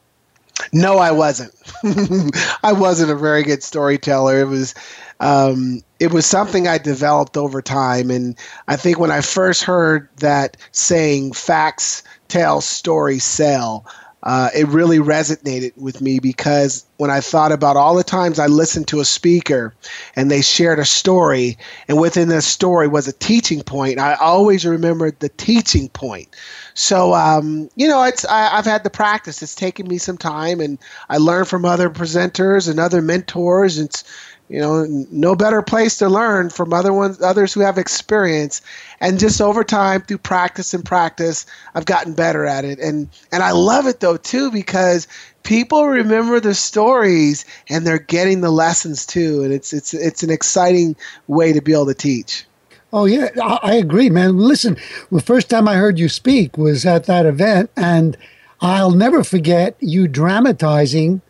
No, I wasn't. I wasn't a very good storyteller. It was um, it was something I developed over time, and I think when I first heard that saying "facts tell, stories sell," uh, it really resonated with me because when I thought about all the times I listened to a speaker and they shared a story, and within that story was a teaching point, I always remembered the teaching point. So, um, you know, it's I, have had the practice. It's taken me some time, and I learned from other presenters and other mentors. It's you know no better place to learn from other ones others who have experience. And just over time through practice and practice i've gotten better at it. And and i love it though too because people remember the stories and they're getting the lessons too. And it's it's it's an exciting way to be able to teach. Oh yeah i, I agree man. Listen the first time i heard you speak was at that event and i'll never forget you dramatizing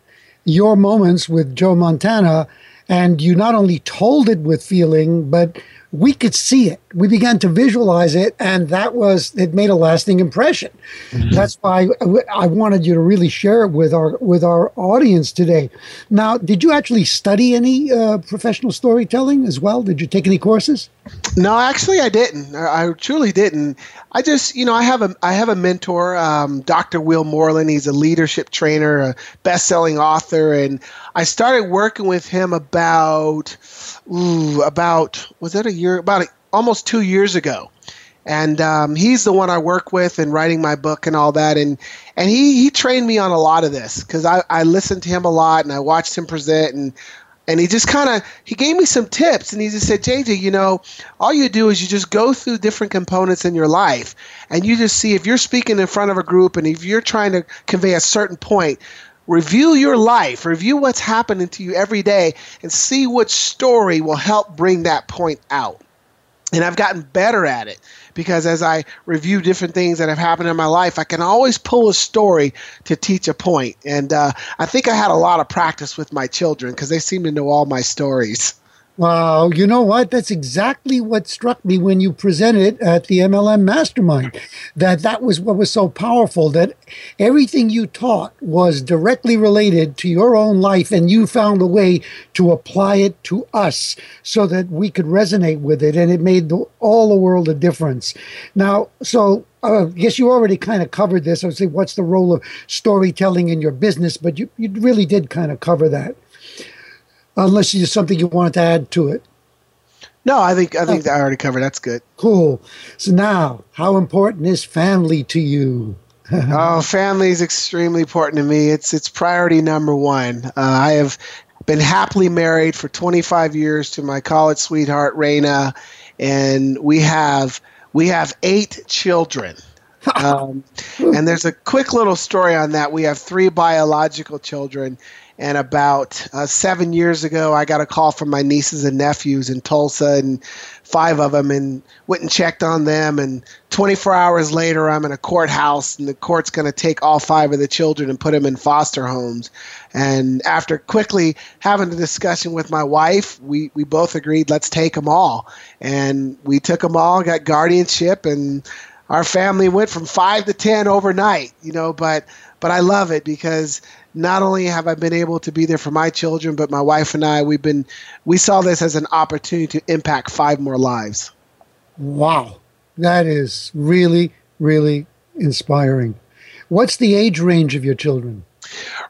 your moments with joe montana and you not only told it with feeling, but we could see it. We began to visualize it, and that was it made a lasting impression. Mm-hmm. That's why I wanted you to really share it with our with our audience today. Now, did you actually study any uh, professional storytelling as well? Did you take any courses? No, actually, I didn't. I, truly didn't. I just, you know, I have a I have a mentor, um, Dr. Will Moreland. He's a leadership trainer, a best-selling author, and I started working with him about ooh, about was that a year about a, almost two years ago and um, he's the one I work with in writing my book and all that. And and he he trained me on a lot of this because I I listened to him a lot and I watched him present and and he just kind of he gave me some tips and he just said jj you know all you do is you just go through different components in your life and you just see if you're speaking in front of a group and if you're trying to convey a certain point Review your life, review what's happening to you every day, and see which story will help bring that point out. And I've gotten better at it because as I review different things that have happened in my life, I can always pull a story to teach a point. And uh, I think I had a lot of practice with my children because they seem to know all my stories. Wow, you know what? That's exactly what struck me when you presented at the MLM Mastermind. That that was what was so powerful. That everything you taught was directly related to your own life, and you found a way to apply it to us so that we could resonate with it, and it made the, all the world a difference. Now, so uh, I guess you already kind of covered this. I would say, what's the role of storytelling in your business? But you, you really did kind of cover that unless there's something you want to add to it. No, I think I think oh. I already covered. That's good. Cool. So now, how important is family to you? oh, family is extremely important to me. It's it's priority number one. Uh, I have been happily married for 25 years to my college sweetheart Raina, and we have we have eight children. Um, and there's a quick little story on that. We have three biological children, and about uh, seven years ago, I got a call from my nieces and nephews in Tulsa, and five of them, and went and checked on them. And 24 hours later, I'm in a courthouse, and the court's going to take all five of the children and put them in foster homes. And after quickly having a discussion with my wife, we, we both agreed, let's take them all. And we took them all, got guardianship, and our family went from five to 10 overnight, you know, but but I love it because not only have I been able to be there for my children, but my wife and I, we've been, we saw this as an opportunity to impact five more lives. Wow. That is really, really inspiring. What's the age range of your children?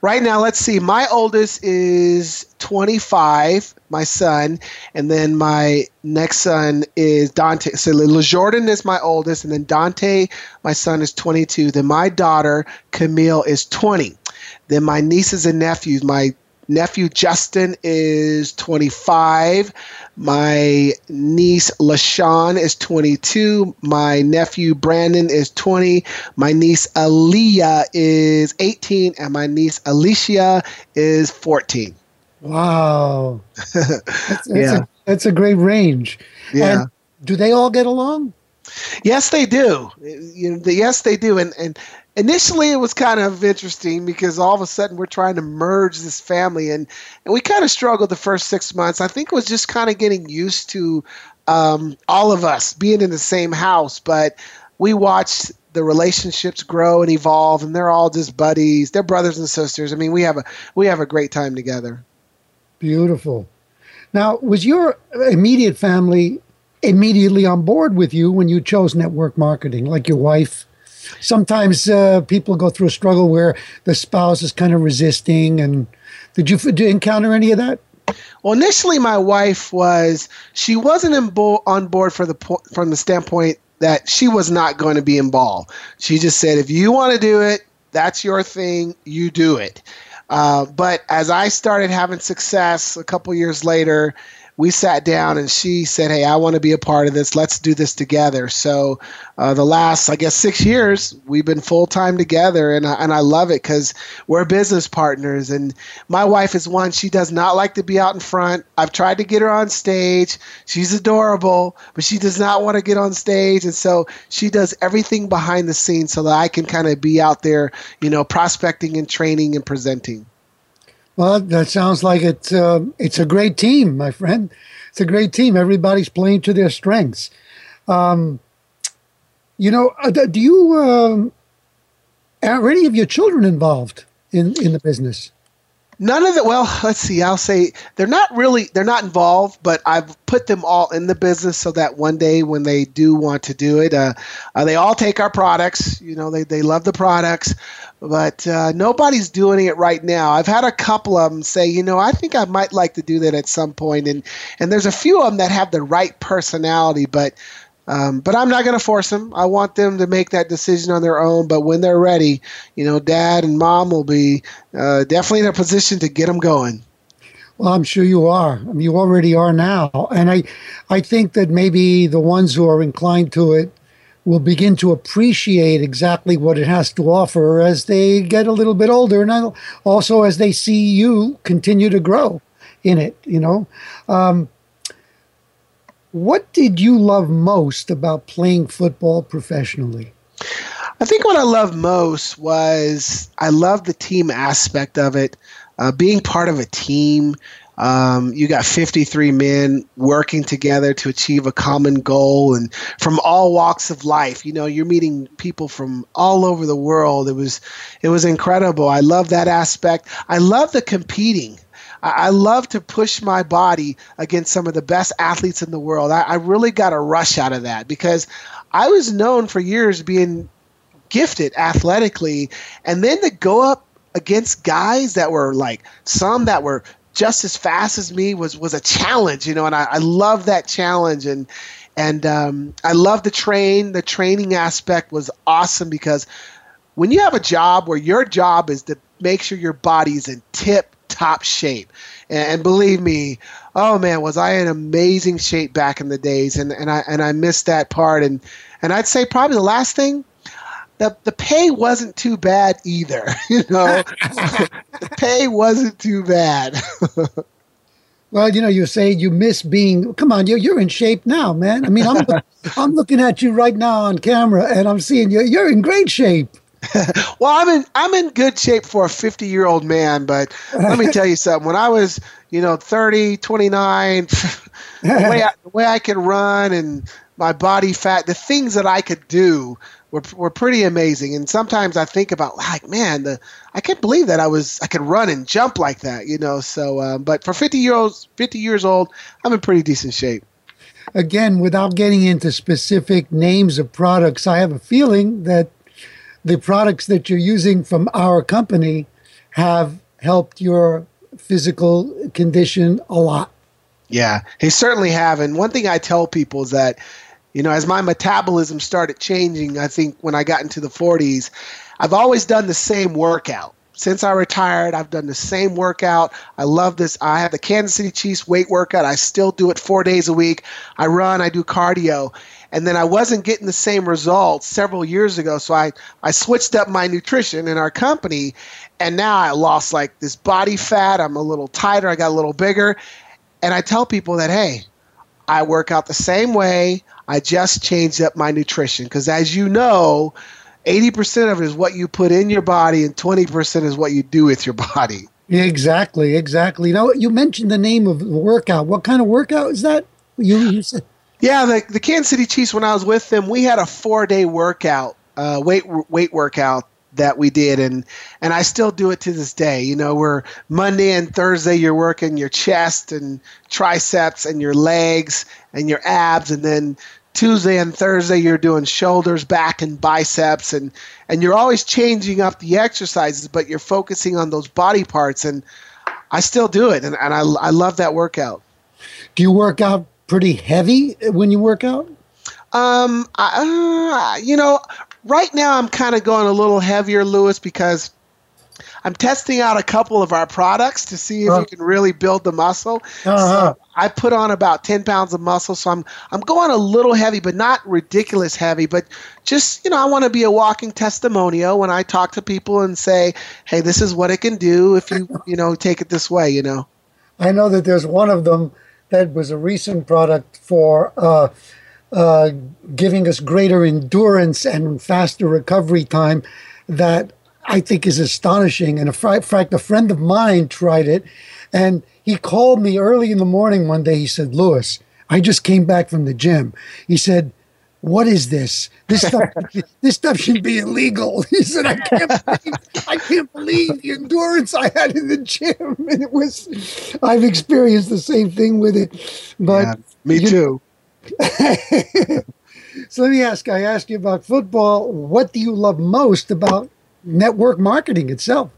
Right now, let's see. My oldest is 25, my son, and then my next son is Dante. So Jordan is my oldest, and then Dante, my son, is 22. Then my daughter, Camille, is 20. Then my nieces and nephews, my nephew Justin is 25. My niece LaShawn is 22. My nephew Brandon is 20. My niece Aaliyah is 18. And my niece Alicia is 14. Wow. That's, that's yeah. A, that's a great range. Yeah. And do they all get along? Yes, they do. You know, yes, they do. And, and initially it was kind of interesting because all of a sudden we're trying to merge this family and, and we kind of struggled the first six months. I think it was just kind of getting used to um, all of us being in the same house but we watched the relationships grow and evolve and they're all just buddies. They're brothers and sisters. I mean we have a we have a great time together. Beautiful. Now was your immediate family immediately on board with you when you chose network marketing like your wife sometimes uh, people go through a struggle where the spouse is kind of resisting. And did you, did you encounter any of that? Well, initially, my wife was she wasn't bo- on board for the po- from the standpoint that she was not going to be involved. She just said, if you want to do it, that's your thing. You do it. Uh, but as I started having success a couple years later, we sat down and she said, Hey, I want to be a part of this. Let's do this together. So, uh, the last, I guess, six years, we've been full time together. And I, and I love it because we're business partners. And my wife is one, she does not like to be out in front. I've tried to get her on stage. She's adorable, but she does not want to get on stage. And so she does everything behind the scenes so that I can kind of be out there, you know, prospecting and training and presenting. Well, that sounds like it's uh, it's a great team, my friend. It's a great team. Everybody's playing to their strengths. Um, you know, uh, do you um, are any of your children involved in in the business? None of the well, let's see. I'll say they're not really they're not involved, but I've put them all in the business so that one day when they do want to do it, uh, uh, they all take our products. You know, they they love the products, but uh, nobody's doing it right now. I've had a couple of them say, you know, I think I might like to do that at some point, and and there's a few of them that have the right personality, but um, but I'm not going to force them. I want them to make that decision on their own. But when they're ready, you know, dad and mom will be uh, definitely in a position to get them going. Well, I'm sure you are. I mean, you already are now, and I, I think that maybe the ones who are inclined to it will begin to appreciate exactly what it has to offer as they get a little bit older, and also as they see you continue to grow in it. You know, um, what did you love most about playing football professionally? I think what I loved most was I loved the team aspect of it, uh, being part of a team. Um, you got 53 men working together to achieve a common goal and from all walks of life. You know, you're meeting people from all over the world. It was it was incredible. I love that aspect. I love the competing. I, I love to push my body against some of the best athletes in the world. I, I really got a rush out of that because I was known for years being gifted athletically, and then to go up against guys that were like some that were just as fast as me was was a challenge, you know, and I, I love that challenge and and um, I love the train. The training aspect was awesome because when you have a job where your job is to make sure your body's in tip top shape, and, and believe me, oh man, was I in amazing shape back in the days, and and I and I missed that part, and and I'd say probably the last thing the the pay wasn't too bad either. You know, the pay wasn't too bad. well, you know, you say you miss being. Come on, you're you're in shape now, man. I mean, I'm I'm looking at you right now on camera, and I'm seeing you. You're in great shape. well, I'm in I'm in good shape for a 50 year old man, but let me tell you something. When I was, you know, 30, 29, the way I, the way I could run and my body fat, the things that I could do were, were pretty amazing. And sometimes I think about like, man, the I can't believe that I was I could run and jump like that, you know. So, um, but for 50 years old, 50 years old, I'm in pretty decent shape. Again, without getting into specific names of products, I have a feeling that the products that you're using from our company have helped your physical condition a lot. Yeah, they certainly have. And one thing I tell people is that you know, as my metabolism started changing, I think when I got into the 40s, I've always done the same workout. Since I retired, I've done the same workout. I love this. I have the Kansas City Chiefs weight workout. I still do it four days a week. I run, I do cardio. And then I wasn't getting the same results several years ago. So I, I switched up my nutrition in our company. And now I lost like this body fat. I'm a little tighter. I got a little bigger. And I tell people that, hey, I work out the same way. I just changed up my nutrition because, as you know, 80% of it is what you put in your body, and 20% is what you do with your body. Exactly, exactly. Now, you mentioned the name of the workout. What kind of workout is that? You, you said. Yeah, the, the Kansas City Chiefs, when I was with them, we had a four day workout, uh, weight weight workout that we did and and I still do it to this day. You know, where Monday and Thursday you're working your chest and triceps and your legs and your abs and then Tuesday and Thursday you're doing shoulders, back and biceps and and you're always changing up the exercises but you're focusing on those body parts and I still do it and, and I I love that workout. Do you work out pretty heavy when you work out? Um, I, uh, you know, right now I'm kind of going a little heavier, Louis, because I'm testing out a couple of our products to see if uh, you can really build the muscle. Uh-huh. So I put on about 10 pounds of muscle, so I'm I'm going a little heavy, but not ridiculous heavy. But just you know, I want to be a walking testimonial when I talk to people and say, "Hey, this is what it can do if you you know take it this way." You know. I know that there's one of them that was a recent product for. Uh, uh, giving us greater endurance and faster recovery time that I think is astonishing. And in fact, a friend of mine tried it and he called me early in the morning one day. He said, Louis, I just came back from the gym. He said, what is this? This stuff, this stuff should be illegal. He said, I can't, believe, I can't believe the endurance I had in the gym. And it was, I've experienced the same thing with it. But yeah, me too. so let me ask I asked you about football. What do you love most about network marketing itself?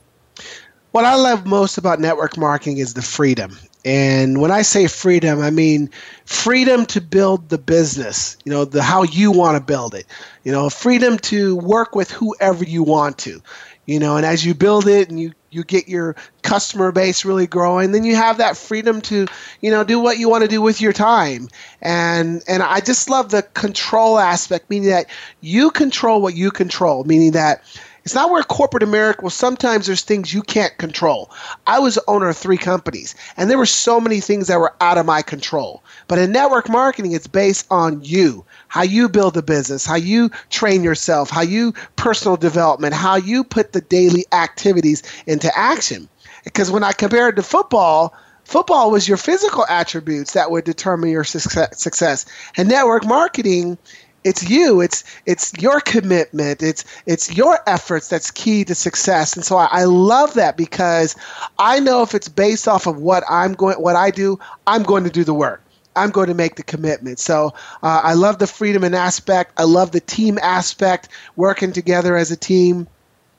What I love most about network marketing is the freedom. And when I say freedom, I mean freedom to build the business, you know, the how you want to build it. You know, freedom to work with whoever you want to. You know, and as you build it and you you get your customer base really growing then you have that freedom to you know do what you want to do with your time and and i just love the control aspect meaning that you control what you control meaning that it's not where corporate America, well, sometimes there's things you can't control. I was owner of three companies, and there were so many things that were out of my control. But in network marketing, it's based on you, how you build a business, how you train yourself, how you personal development, how you put the daily activities into action. Because when I compare it to football, football was your physical attributes that would determine your success. And network marketing, it's you. It's it's your commitment. It's it's your efforts that's key to success. And so I, I, love that because i know if it's based off of what i'm going what i do i'm going to do the work. I'm going to make the commitment. So uh, i love the freedom and aspect. I love the team aspect working together as a team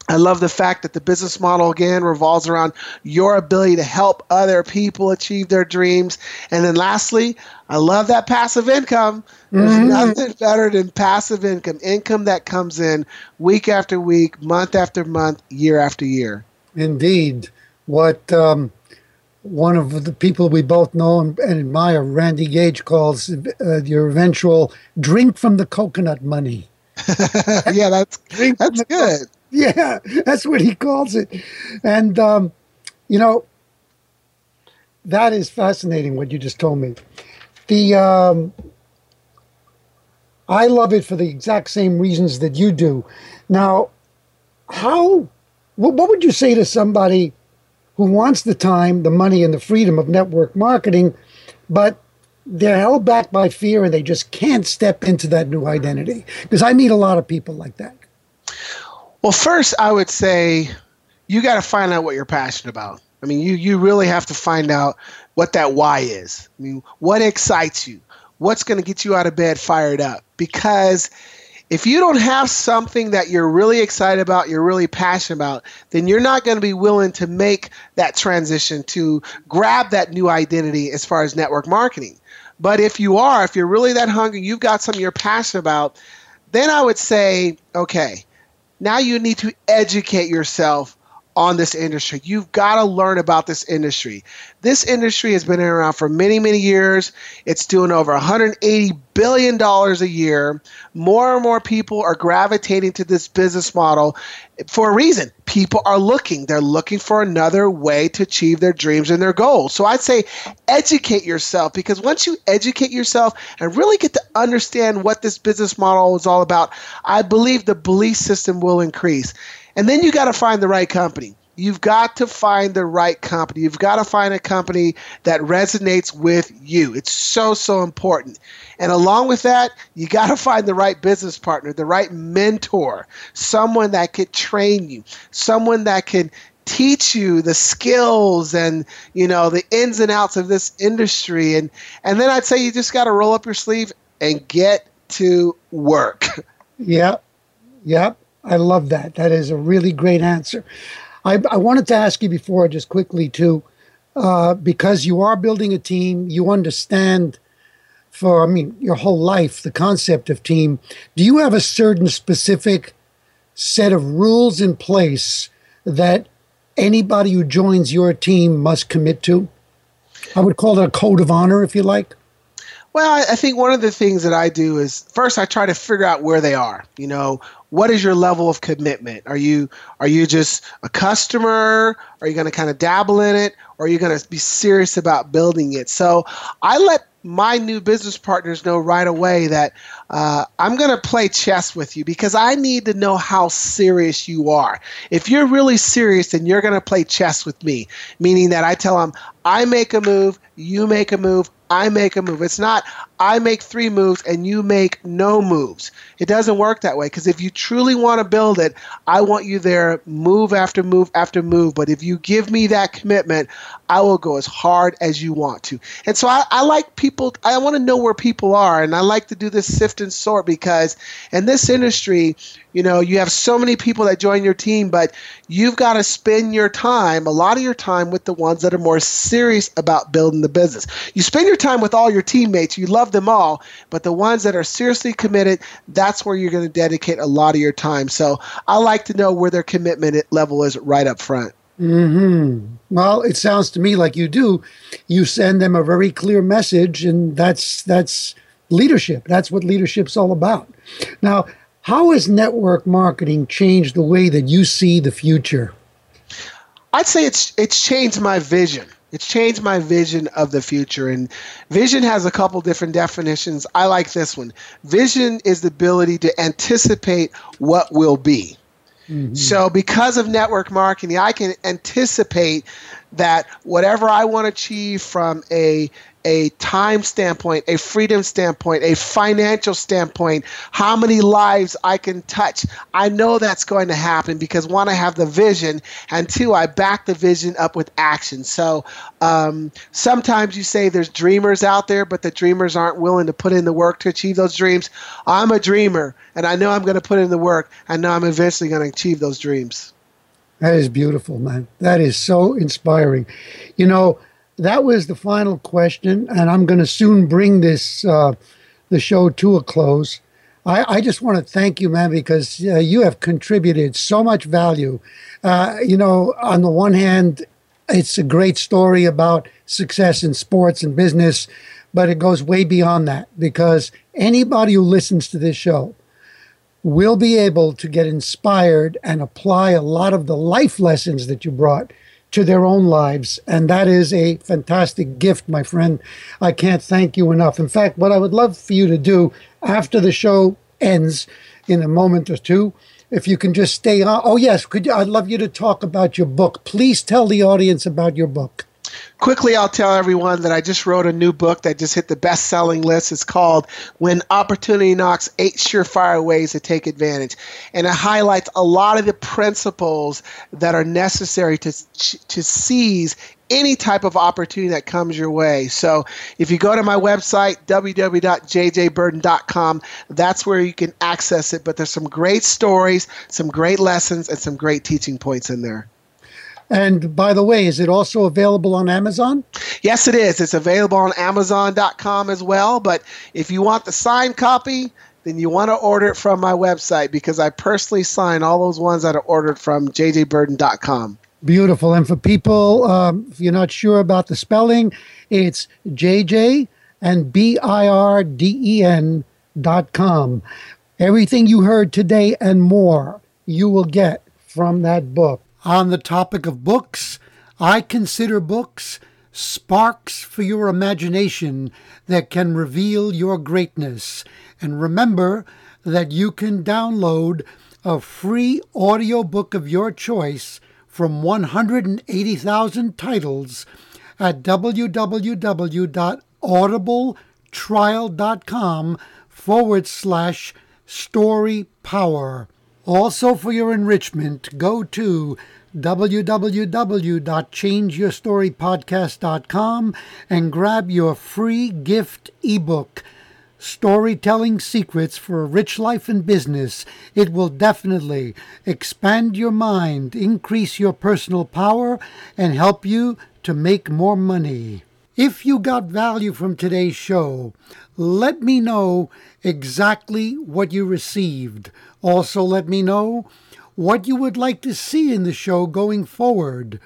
I love the fact that the business model again revolves around your ability to help other people achieve their dreams. And then lastly, I love that passive income. There's mm-hmm. nothing better than passive income, income that comes in week after week, month after month, year after year. Indeed. What um, one of the people we both know and admire, Randy Gage, calls uh, your eventual drink from the coconut money. yeah, that's that's good. Yeah, that's what he calls it. And, um, you know, that is fascinating what you just told me. The um, I love it for the exact same reasons that you do. Now, how what, would you say to somebody who wants the time, the money, and the freedom of network marketing, but they're held back by fear and they just can't step into that new identity? Because I meet a lot of people like that. Well, first, I would say you got to find out what you're passionate about. I mean, you you really have to find out what that why is. I mean, what excites you? What's going to get you out of bed fired up? Because if you don't have something that you're really excited about, you're really passionate about, then you're not going to be willing to make that transition to grab that new identity as far as network marketing. But if you are, if you're really that hungry, you've got something you're passionate about, then I would say, okay, now you need to educate yourself on this industry. You've got to learn about this industry. This industry has been around for many, many years. It's doing over $180 billion a year. More and more people are gravitating to this business model for a reason. People are looking. They're looking for another way to achieve their dreams and their goals. So I'd say educate yourself because once you educate yourself and really get to understand what this business model is all about, I believe the belief system will increase. And then you got to find the right company. You've got to find the right company. You've got to find a company that resonates with you. It's so, so important. And along with that, you got to find the right business partner, the right mentor, someone that could train you, someone that can teach you the skills and you know the ins and outs of this industry and and then i'd say you just got to roll up your sleeve and get to work yep yep I love that. That is a really great answer. I, I wanted to ask you before, just quickly, too, uh, because you are building a team, you understand for, I mean, your whole life the concept of team. Do you have a certain specific set of rules in place that anybody who joins your team must commit to? I would call it a code of honor, if you like. Well, I think one of the things that I do is first I try to figure out where they are. You know, what is your level of commitment? Are you are you just a customer? Are you going to kind of dabble in it, or are you going to be serious about building it? So I let my new business partners know right away that uh, I'm going to play chess with you because I need to know how serious you are. If you're really serious, then you're going to play chess with me, meaning that I tell them, I make a move, you make a move, I make a move. It's not I make three moves and you make no moves. It doesn't work that way because if you truly want to build it, I want you there move after move after move. But if you give me that commitment, I will go as hard as you want to. And so I, I like people, I want to know where people are. And I like to do this sift and sort because in this industry, you know, you have so many people that join your team, but you've got to spend your time, a lot of your time, with the ones that are more serious about building the business. You spend your time with all your teammates, you love them all, but the ones that are seriously committed, that's where you're going to dedicate a lot of your time. So I like to know where their commitment level is right up front. Hmm. Well, it sounds to me like you do. You send them a very clear message, and that's that's leadership. That's what leadership's all about. Now, how has network marketing changed the way that you see the future? I'd say it's it's changed my vision. It's changed my vision of the future. And vision has a couple different definitions. I like this one. Vision is the ability to anticipate what will be. Mm-hmm. So, because of network marketing, I can anticipate that whatever I want to achieve from a a time standpoint, a freedom standpoint, a financial standpoint, how many lives I can touch. I know that's going to happen because one, I have the vision, and two, I back the vision up with action. So um, sometimes you say there's dreamers out there, but the dreamers aren't willing to put in the work to achieve those dreams. I'm a dreamer, and I know I'm going to put in the work. I know I'm eventually going to achieve those dreams. That is beautiful, man. That is so inspiring. You know, that was the final question, and I'm going to soon bring this uh, the show to a close. I, I just want to thank you, man, because uh, you have contributed so much value. Uh, you know, on the one hand, it's a great story about success in sports and business, but it goes way beyond that because anybody who listens to this show will be able to get inspired and apply a lot of the life lessons that you brought to their own lives. And that is a fantastic gift, my friend. I can't thank you enough. In fact, what I would love for you to do after the show ends in a moment or two, if you can just stay on. Oh, yes, could I'd love you to talk about your book. Please tell the audience about your book. Quickly, I'll tell everyone that I just wrote a new book that just hit the best selling list. It's called When Opportunity Knocks Eight Surefire Ways to Take Advantage. And it highlights a lot of the principles that are necessary to, to seize any type of opportunity that comes your way. So if you go to my website, www.jjbirden.com, that's where you can access it. But there's some great stories, some great lessons, and some great teaching points in there. And by the way, is it also available on Amazon? Yes, it is. It's available on Amazon.com as well. But if you want the signed copy, then you want to order it from my website because I personally sign all those ones that are ordered from jjbirden.com. Beautiful. And for people, um, if you're not sure about the spelling, it's JJ and B I R D E N dot com. Everything you heard today and more, you will get from that book. On the topic of books, I consider books sparks for your imagination that can reveal your greatness. And remember that you can download a free audiobook of your choice from 180,000 titles at www.audibletrial.com forward slash story power. Also, for your enrichment, go to www.changeyourstorypodcast.com and grab your free gift ebook, Storytelling Secrets for a Rich Life and Business. It will definitely expand your mind, increase your personal power, and help you to make more money. If you got value from today's show, let me know exactly what you received. Also, let me know what you would like to see in the show going forward.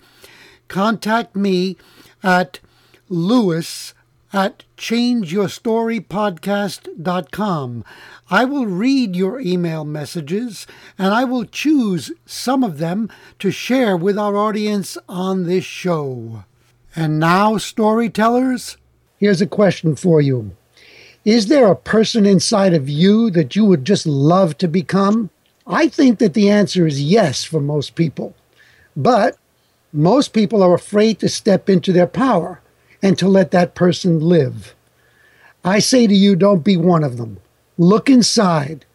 Contact me at louis at changeyourstorypodcast.com. I will read your email messages and I will choose some of them to share with our audience on this show. And now, storytellers, here's a question for you. Is there a person inside of you that you would just love to become? I think that the answer is yes for most people. But most people are afraid to step into their power and to let that person live. I say to you, don't be one of them. Look inside,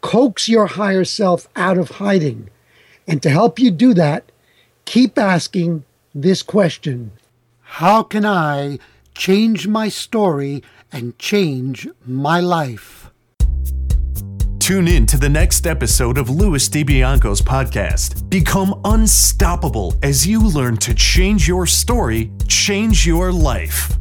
coax your higher self out of hiding. And to help you do that, keep asking this question How can I change my story and change my life. Tune in to the next episode of Louis DiBianco's podcast. Become unstoppable as you learn to change your story, change your life.